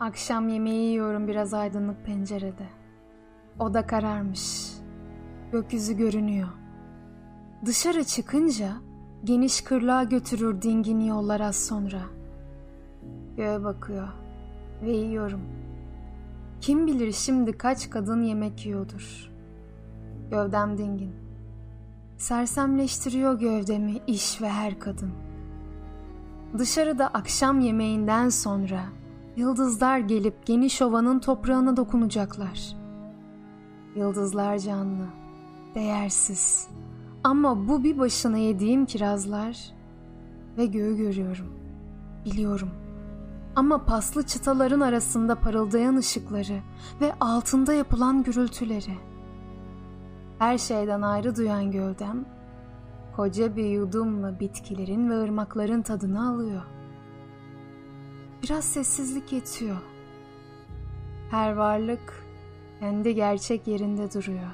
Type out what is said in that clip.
Akşam yemeği yiyorum biraz aydınlık pencerede. Oda kararmış. Gökyüzü görünüyor. Dışarı çıkınca geniş kırlığa götürür dingin yollar az sonra. Göğe bakıyor ve yiyorum. Kim bilir şimdi kaç kadın yemek yiyordur. Gövdem dingin. Sersemleştiriyor gövdemi iş ve her kadın. Dışarıda akşam yemeğinden sonra yıldızlar gelip geniş ovanın toprağına dokunacaklar. Yıldızlar canlı, değersiz. Ama bu bir başına yediğim kirazlar ve göğü görüyorum. Biliyorum. Ama paslı çıtaların arasında parıldayan ışıkları ve altında yapılan gürültüleri. Her şeyden ayrı duyan gövdem, koca bir yudumla bitkilerin ve ırmakların tadını alıyor. Biraz sessizlik yetiyor. Her varlık kendi gerçek yerinde duruyor.